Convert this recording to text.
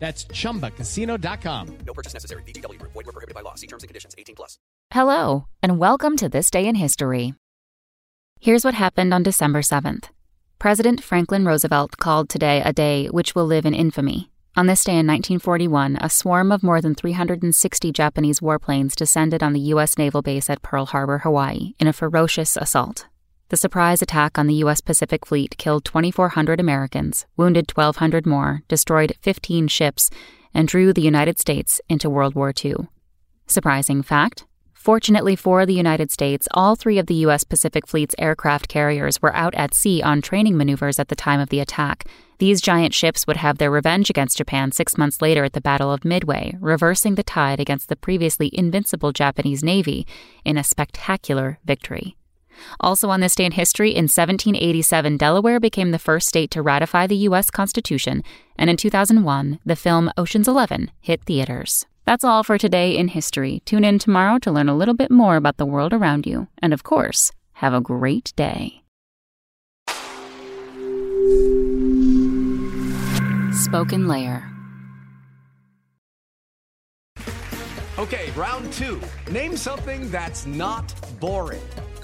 That's chumbacasino.com. No purchase necessary. VGW Group. Void were prohibited by law. See terms and conditions. 18 plus. Hello, and welcome to This Day in History. Here's what happened on December 7th. President Franklin Roosevelt called today a day which will live in infamy. On this day in 1941, a swarm of more than 360 Japanese warplanes descended on the U.S. naval base at Pearl Harbor, Hawaii, in a ferocious assault. The surprise attack on the U.S. Pacific Fleet killed 2,400 Americans, wounded 1,200 more, destroyed 15 ships, and drew the United States into World War II. Surprising fact Fortunately for the United States, all three of the U.S. Pacific Fleet's aircraft carriers were out at sea on training maneuvers at the time of the attack. These giant ships would have their revenge against Japan six months later at the Battle of Midway, reversing the tide against the previously invincible Japanese Navy in a spectacular victory. Also on this day in history, in 1787, Delaware became the first state to ratify the U.S. Constitution, and in 2001, the film Ocean's Eleven hit theaters. That's all for today in history. Tune in tomorrow to learn a little bit more about the world around you. And of course, have a great day. Spoken Layer. Okay, round two. Name something that's not boring.